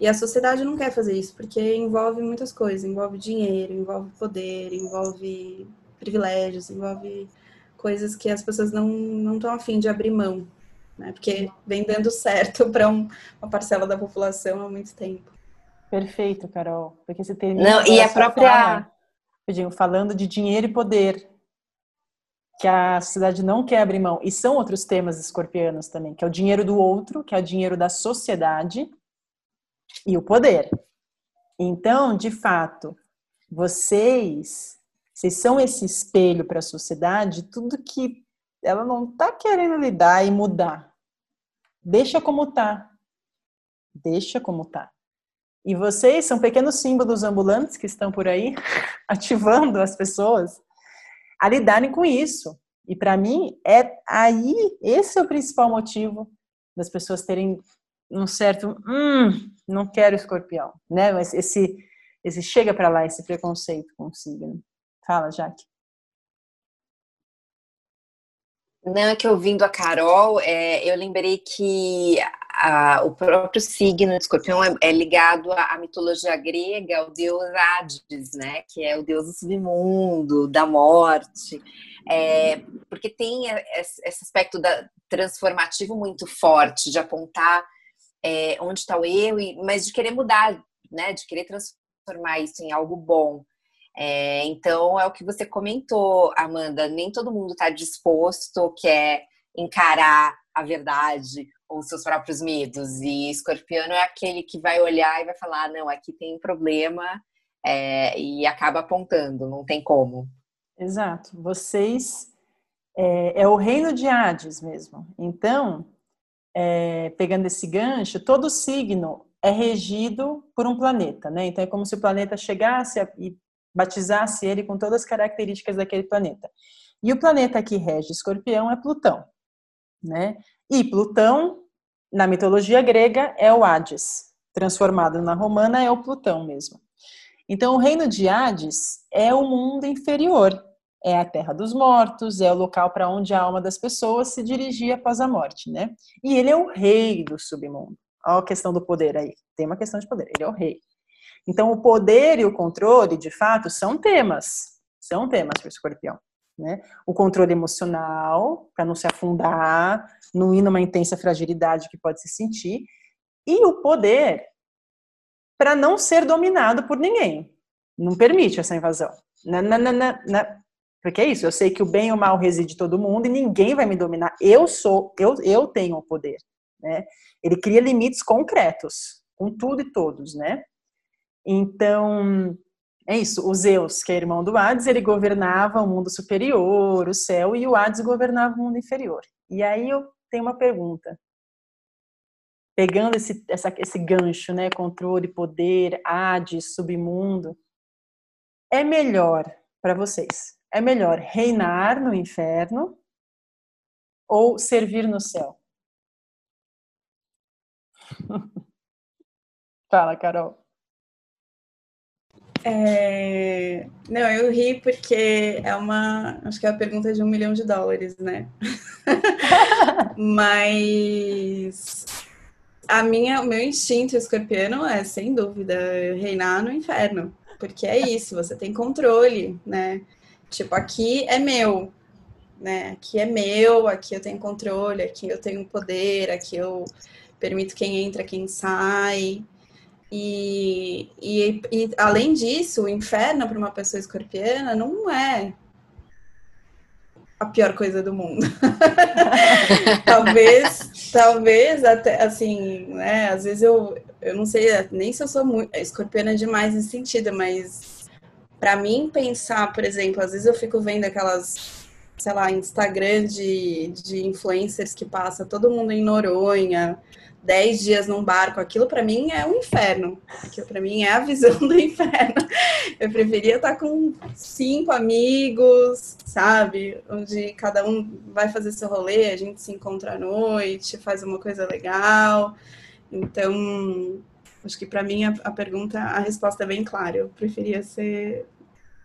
e a sociedade não quer fazer isso, porque envolve muitas coisas, envolve dinheiro, envolve poder, envolve privilégios, envolve coisas que as pessoas não não estão afim de abrir mão, né? Porque vem dando certo para um, uma parcela da população há muito tempo. Perfeito, Carol. Porque você termina. Não, e a própria. Fala, falando de dinheiro e poder. Que a sociedade não quer abrir mão. E são outros temas escorpianos também, que é o dinheiro do outro, que é o dinheiro da sociedade e o poder. Então, de fato, vocês, vocês são esse espelho para a sociedade, tudo que ela não está querendo lidar e mudar. Deixa como tá. Deixa como tá. E vocês são pequenos símbolos ambulantes que estão por aí, ativando as pessoas a lidarem com isso. E para mim, é aí, esse é o principal motivo das pessoas terem um certo, hum, não quero escorpião, né? Esse, esse chega para lá, esse preconceito com o signo. Fala, Jaque. Não, é que ouvindo a Carol, é, eu lembrei que a, o próprio signo de escorpião é, é ligado à, à, mitologia grega, ao deus Hades, né? Que é o deus do submundo, da morte. É, porque tem esse aspecto da, transformativo muito forte, de apontar é, onde está o erro, mas de querer mudar, né? De querer transformar isso em algo bom. É, então, é o que você comentou, Amanda. Nem todo mundo está disposto, quer encarar a verdade ou seus próprios medos. E escorpiano é aquele que vai olhar e vai falar: não, aqui tem problema, é, e acaba apontando, não tem como. Exato. Vocês. É, é o reino de Hades mesmo. Então, é, pegando esse gancho, todo signo é regido por um planeta, né? Então é como se o planeta chegasse e batizasse ele com todas as características daquele planeta. E o planeta que rege Escorpião é Plutão, né? E Plutão, na mitologia grega, é o Hades, transformado na romana é o Plutão mesmo. Então, o reino de Hades é o mundo inferior, é a terra dos mortos, é o local para onde a alma das pessoas se dirigia após a morte, né? E ele é o rei do submundo. Olha a questão do poder aí. Tem uma questão de poder. Ele é o rei. Então, o poder e o controle, de fato, são temas. São temas para o escorpião. Né? O controle emocional, para não se afundar, não ir numa intensa fragilidade que pode se sentir. E o poder, para não ser dominado por ninguém. Não permite essa invasão. Na, na, na, Porque é isso, eu sei que o bem e o mal reside em todo mundo e ninguém vai me dominar. Eu sou, eu, eu tenho o poder. Né? Ele cria limites concretos, com tudo e todos, né? Então, é isso. O Zeus, que é irmão do Hades, ele governava o mundo superior, o céu, e o Hades governava o mundo inferior. E aí eu tenho uma pergunta. Pegando esse, essa, esse gancho, né? Controle, poder, Hades, submundo. É melhor para vocês? É melhor reinar no inferno ou servir no céu? Fala, Carol. É... Não, eu ri porque é uma. Acho que é a pergunta de um milhão de dólares, né? Mas a minha, o meu instinto escorpiano é, sem dúvida, reinar no inferno. Porque é isso, você tem controle, né? Tipo, aqui é meu, né? Aqui é meu, aqui eu tenho controle, aqui eu tenho poder, aqui eu permito quem entra, quem sai. E, e, e além disso, o inferno para uma pessoa escorpiana não é a pior coisa do mundo. talvez, talvez até assim, né? Às vezes eu, eu não sei nem se eu sou muito escorpiana demais nesse sentido, mas para mim pensar, por exemplo, às vezes eu fico vendo aquelas, sei lá, Instagram de, de influencers que passa todo mundo em Noronha, dez dias num barco, aquilo para mim é um inferno. Aquilo para mim é a visão do inferno. Eu preferia estar com cinco amigos, sabe? Onde cada um vai fazer seu rolê, a gente se encontra à noite, faz uma coisa legal. Então, acho que para mim a, a, pergunta, a resposta é bem clara. Eu preferia ser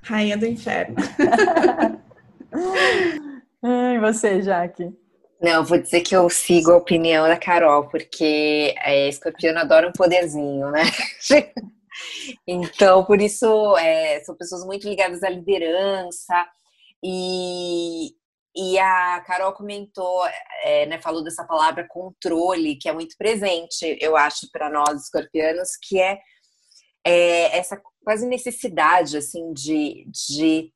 Rainha do inferno. e você, Jaque? Não, vou dizer que eu sigo a opinião da Carol, porque é, escorpião adora um poderzinho, né? então, por isso, é, são pessoas muito ligadas à liderança. E, e a Carol comentou, é, né, falou dessa palavra controle, que é muito presente, eu acho, para nós escorpianos, que é, é, essa quase necessidade, assim, de, de,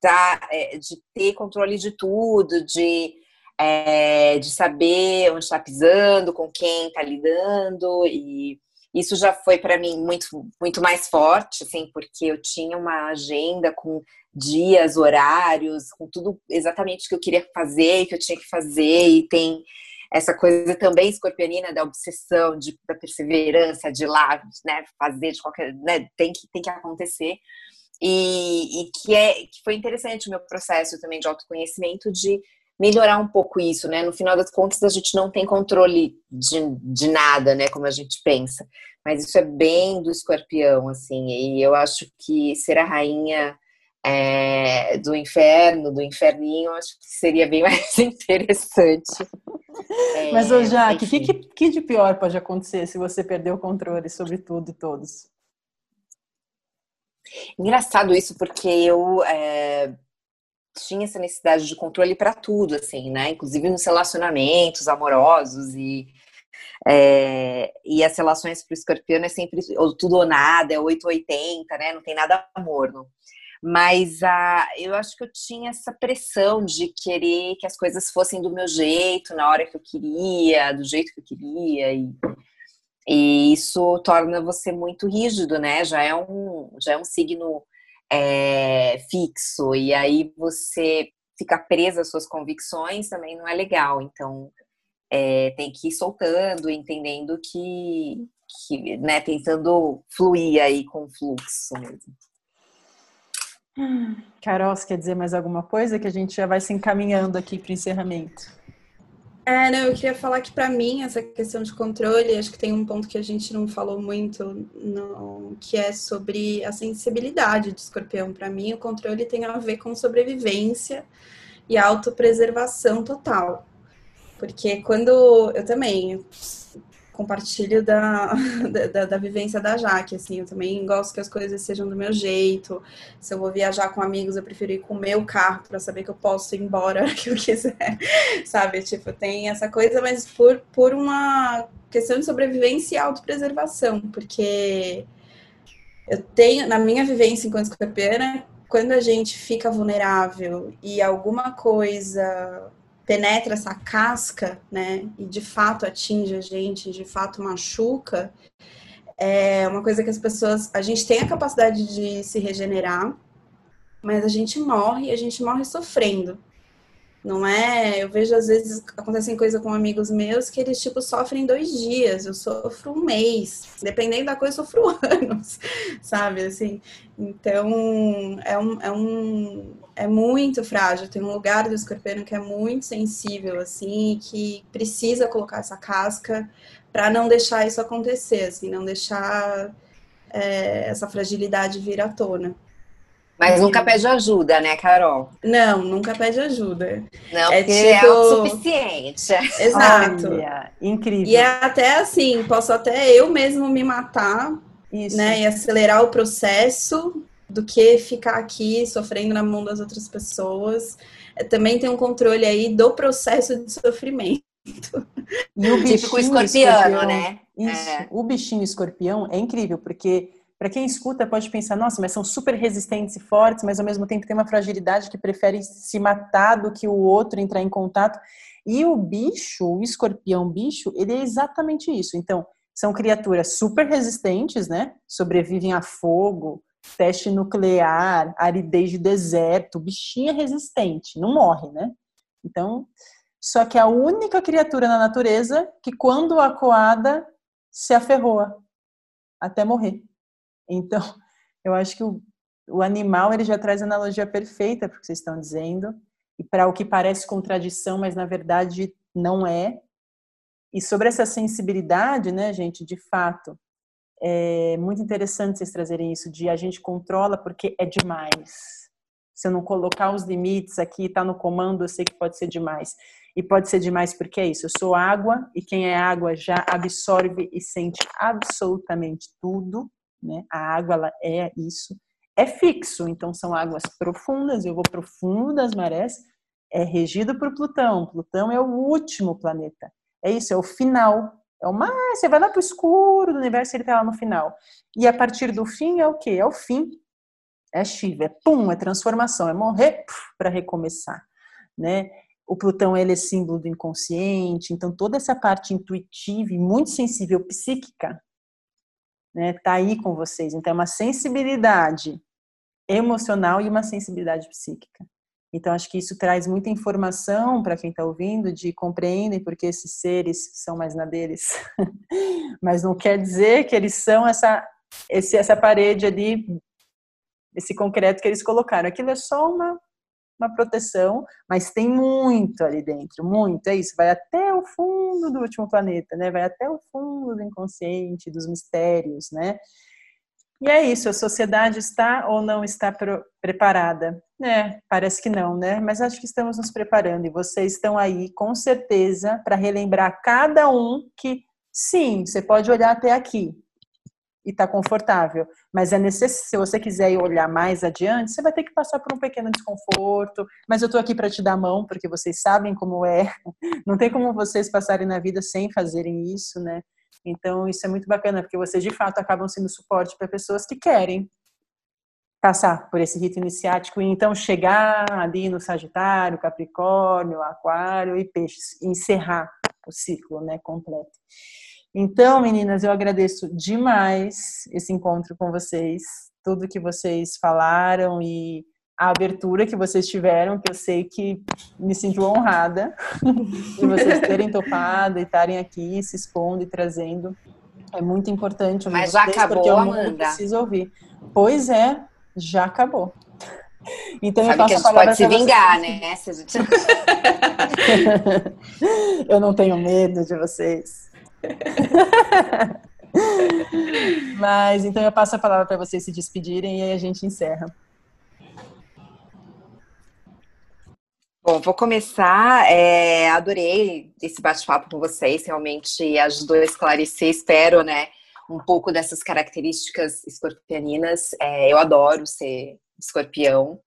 tá, é, de ter controle de tudo, de é, de saber onde está pisando, com quem está lidando, e isso já foi para mim muito, muito mais forte, assim, porque eu tinha uma agenda com dias, horários, com tudo exatamente o que eu queria fazer, que eu tinha que fazer, e tem essa coisa também escorpionina da obsessão, de, da perseverança, de lá, né, fazer de qualquer, né, tem que, tem que acontecer. E, e que, é, que foi interessante o meu processo também de autoconhecimento de melhorar um pouco isso, né? No final das contas, a gente não tem controle de, de nada, né? Como a gente pensa. Mas isso é bem do escorpião, assim. E eu acho que ser a rainha é, do inferno, do inferninho, acho que seria bem mais interessante. É, Mas, ô Jaque, o que, que, que de pior pode acontecer se você perder o controle sobre tudo e todos? Engraçado isso, porque eu é, tinha essa necessidade de controle para tudo, assim, né? Inclusive nos relacionamentos amorosos e é, e as relações para o escorpião é sempre ou tudo ou nada, é 880, né? Não tem nada morno. Mas a, eu acho que eu tinha essa pressão de querer que as coisas fossem do meu jeito, na hora que eu queria, do jeito que eu queria. E, e isso torna você muito rígido, né? Já é um, já é um signo é, fixo, e aí você fica presa às suas convicções também não é legal. Então, é, tem que ir soltando, entendendo que, que né, tentando fluir aí com o fluxo mesmo. Carol, você quer dizer mais alguma coisa? Que a gente já vai se encaminhando aqui para o encerramento. É, não, eu queria falar que para mim essa questão de controle, acho que tem um ponto que a gente não falou muito, que é sobre a sensibilidade do escorpião. Para mim, o controle tem a ver com sobrevivência e autopreservação total. Porque quando eu também compartilho da, da, da, vivência da Jaque, assim, eu também gosto que as coisas sejam do meu jeito. Se eu vou viajar com amigos, eu prefiro ir com o meu carro para saber que eu posso ir embora que eu quiser, sabe? Tipo, tem essa coisa, mas por, por uma questão de sobrevivência e autopreservação, porque eu tenho, na minha vivência enquanto escorpiana, quando a gente fica vulnerável e alguma coisa penetra essa casca, né, e de fato atinge a gente, de fato machuca, é uma coisa que as pessoas, a gente tem a capacidade de se regenerar, mas a gente morre, a gente morre sofrendo. Não é? Eu vejo às vezes acontecem coisas com amigos meus que eles tipo sofrem dois dias, eu sofro um mês, dependendo da coisa, eu sofro anos, sabe? Assim, então é um, é um é muito frágil. Tem um lugar do escorpião que é muito sensível, assim, que precisa colocar essa casca para não deixar isso acontecer, assim, não deixar é, essa fragilidade vir à tona. Mas nunca pede ajuda, né, Carol? Não, nunca pede ajuda. Não, é porque é tipo... é o suficiente. Exato. Olha, incrível. E é até assim, posso até eu mesmo me matar, Isso. né, e acelerar o processo do que ficar aqui sofrendo na mão das outras pessoas. É, também tem um controle aí do processo de sofrimento. E o bichinho escorpião, né? Isso. É. O bichinho escorpião é incrível, porque para quem escuta pode pensar, nossa, mas são super resistentes e fortes, mas ao mesmo tempo tem uma fragilidade que prefere se matar do que o outro entrar em contato. E o bicho, o escorpião bicho, ele é exatamente isso. Então, são criaturas super resistentes, né? Sobrevivem a fogo, teste nuclear, aridez de deserto, bichinho é resistente, não morre, né? Então, só que a única criatura na natureza que quando acuada se aferroa até morrer. Então, eu acho que o, o animal ele já traz a analogia perfeita para o que vocês estão dizendo e para o que parece contradição, mas na verdade não é. E sobre essa sensibilidade, né, gente, de fato, é muito interessante vocês trazerem isso de a gente controla porque é demais. Se eu não colocar os limites aqui, tá no comando, eu sei que pode ser demais. E pode ser demais porque é isso. Eu sou água e quem é água já absorve e sente absolutamente tudo, né? A água ela é isso. É fixo, então são águas profundas, eu vou profundo das marés, é regido por Plutão. Plutão é o último planeta. É isso, é o final é o mais, você vai lá para o escuro do universo, ele está lá no final. E a partir do fim é o quê? É o fim. É Shiva, é pum, é transformação, é morrer para recomeçar, né? O Plutão ele é símbolo do inconsciente, então toda essa parte intuitiva e muito sensível psíquica, né, tá aí com vocês. Então é uma sensibilidade emocional e uma sensibilidade psíquica. Então, acho que isso traz muita informação para quem está ouvindo, de compreendem porque esses seres são mais na deles. Mas não quer dizer que eles são essa, esse, essa parede ali, esse concreto que eles colocaram. Aquilo é só uma, uma proteção, mas tem muito ali dentro, muito. É isso, vai até o fundo do último planeta, né? Vai até o fundo do inconsciente, dos mistérios, né? E é isso, a sociedade está ou não está preparada? É, parece que não, né? Mas acho que estamos nos preparando e vocês estão aí com certeza para relembrar cada um que sim, você pode olhar até aqui e está confortável, mas é necessário, se você quiser olhar mais adiante, você vai ter que passar por um pequeno desconforto, mas eu estou aqui para te dar a mão, porque vocês sabem como é, não tem como vocês passarem na vida sem fazerem isso, né? Então, isso é muito bacana, porque vocês de fato acabam sendo suporte para pessoas que querem passar por esse rito iniciático e então chegar ali no Sagitário, Capricórnio, Aquário e Peixes, e encerrar o ciclo, né, completo. Então, meninas, eu agradeço demais esse encontro com vocês, tudo que vocês falaram e a abertura que vocês tiveram, que eu sei que me sinto honrada de vocês terem topado e estarem aqui se expondo e trazendo. É muito importante Mas já vocês, acabou, porque mundo Amanda. precisa ouvir. Pois é, já acabou. Então Sabe eu que a gente pode se vingar, né? eu não tenho medo de vocês. Mas então eu passo a palavra para vocês se despedirem e aí a gente encerra. Bom, vou começar. É, adorei esse bate-papo com vocês, realmente ajudou a esclarecer, espero, né, um pouco dessas características escorpianinas. É, eu adoro ser escorpião,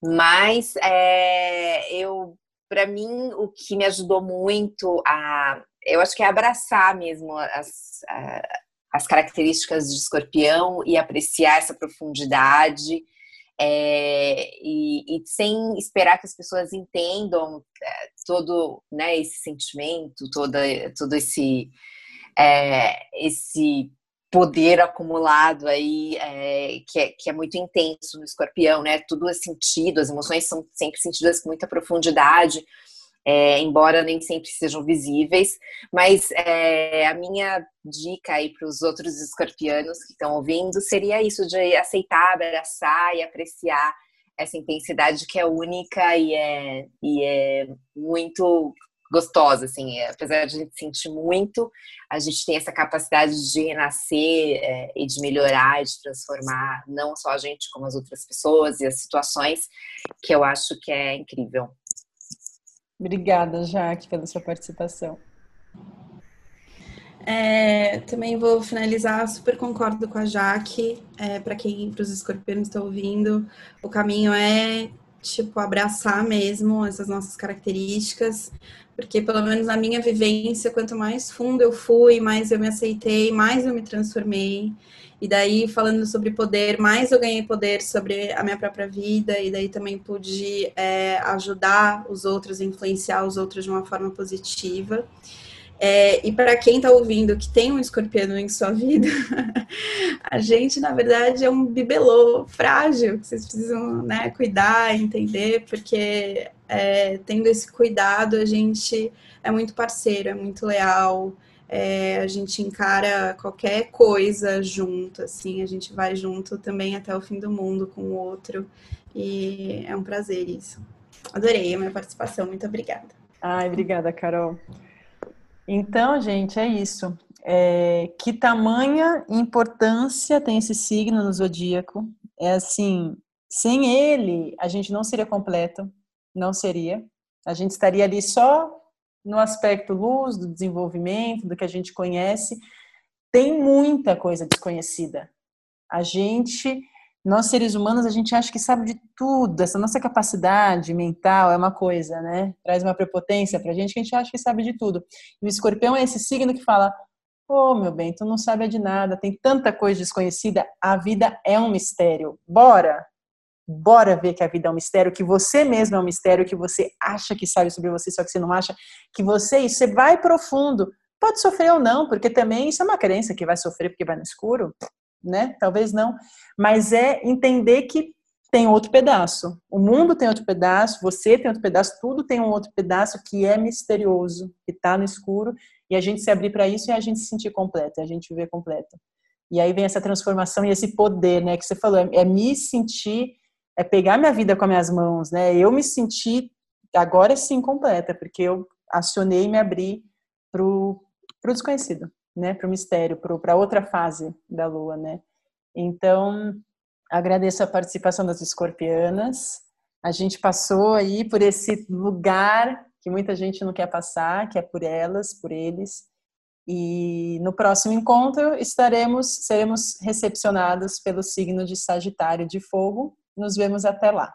mas é, eu, para mim, o que me ajudou muito a, eu acho que é abraçar mesmo as, as características de escorpião e apreciar essa profundidade é, e, e, sem esperar que as pessoas entendam é, todo né, esse sentimento, toda, todo esse, é, esse poder acumulado aí é, que, é, que é muito intenso no escorpião, né? Tudo é sentido, as emoções são sempre sentidas com muita profundidade é, embora nem sempre sejam visíveis. Mas é, a minha dica aí para os outros escorpianos que estão ouvindo seria isso de aceitar, abraçar e apreciar essa intensidade que é única e é, e é muito gostosa, assim, é, apesar de a gente sentir muito, a gente tem essa capacidade de renascer é, e de melhorar, e de transformar não só a gente, como as outras pessoas e as situações, que eu acho que é incrível. Obrigada, Jaque, pela sua participação. É, também vou finalizar, super concordo com a Jaque. É, para quem, para os escorpianos estão ouvindo, o caminho é tipo abraçar mesmo essas nossas características, porque pelo menos na minha vivência, quanto mais fundo eu fui, mais eu me aceitei, mais eu me transformei. E daí, falando sobre poder, mais eu ganhei poder sobre a minha própria vida, e daí também pude é, ajudar os outros, influenciar os outros de uma forma positiva. É, e para quem está ouvindo que tem um escorpião em sua vida, a gente, na verdade, é um bibelô frágil, que vocês precisam né, cuidar, entender, porque é, tendo esse cuidado, a gente é muito parceiro, é muito leal, é, a gente encara qualquer coisa junto, assim, a gente vai junto também até o fim do mundo com o outro. E é um prazer isso. Adorei a minha participação, muito obrigada. Ai, obrigada, Carol. Então, gente, é isso. É, que tamanha importância tem esse signo no zodíaco? É assim, sem ele, a gente não seria completo, não seria. A gente estaria ali só no aspecto luz, do desenvolvimento, do que a gente conhece. Tem muita coisa desconhecida. A gente, nós seres humanos, a gente acha que sabe de tudo. Essa nossa capacidade mental é uma coisa, né? Traz uma prepotência pra gente que a gente acha que sabe de tudo. E o escorpião é esse signo que fala: Ô, oh, meu bem, tu não sabe de nada, tem tanta coisa desconhecida, a vida é um mistério. Bora! Bora ver que a vida é um mistério, que você mesmo é um mistério, que você acha que sabe sobre você, só que você não acha, que você, você vai profundo. Pode sofrer ou não, porque também isso é uma crença que vai sofrer porque vai no escuro, né? Talvez não. Mas é entender que tem outro pedaço. O mundo tem outro pedaço, você tem outro pedaço, tudo tem um outro pedaço que é misterioso, que está no escuro, e a gente se abrir para isso e a gente se sentir completo, a gente viver completo. E aí vem essa transformação e esse poder, né, que você falou, é, é me sentir é pegar minha vida com as minhas mãos, né? Eu me senti agora sim completa, porque eu acionei e me abri para o desconhecido, né? Para o mistério, para outra fase da lua, né? Então, agradeço a participação das escorpianas. A gente passou aí por esse lugar que muita gente não quer passar, que é por elas, por eles. E no próximo encontro estaremos, seremos recepcionados pelo signo de Sagitário de Fogo, nos vemos até lá.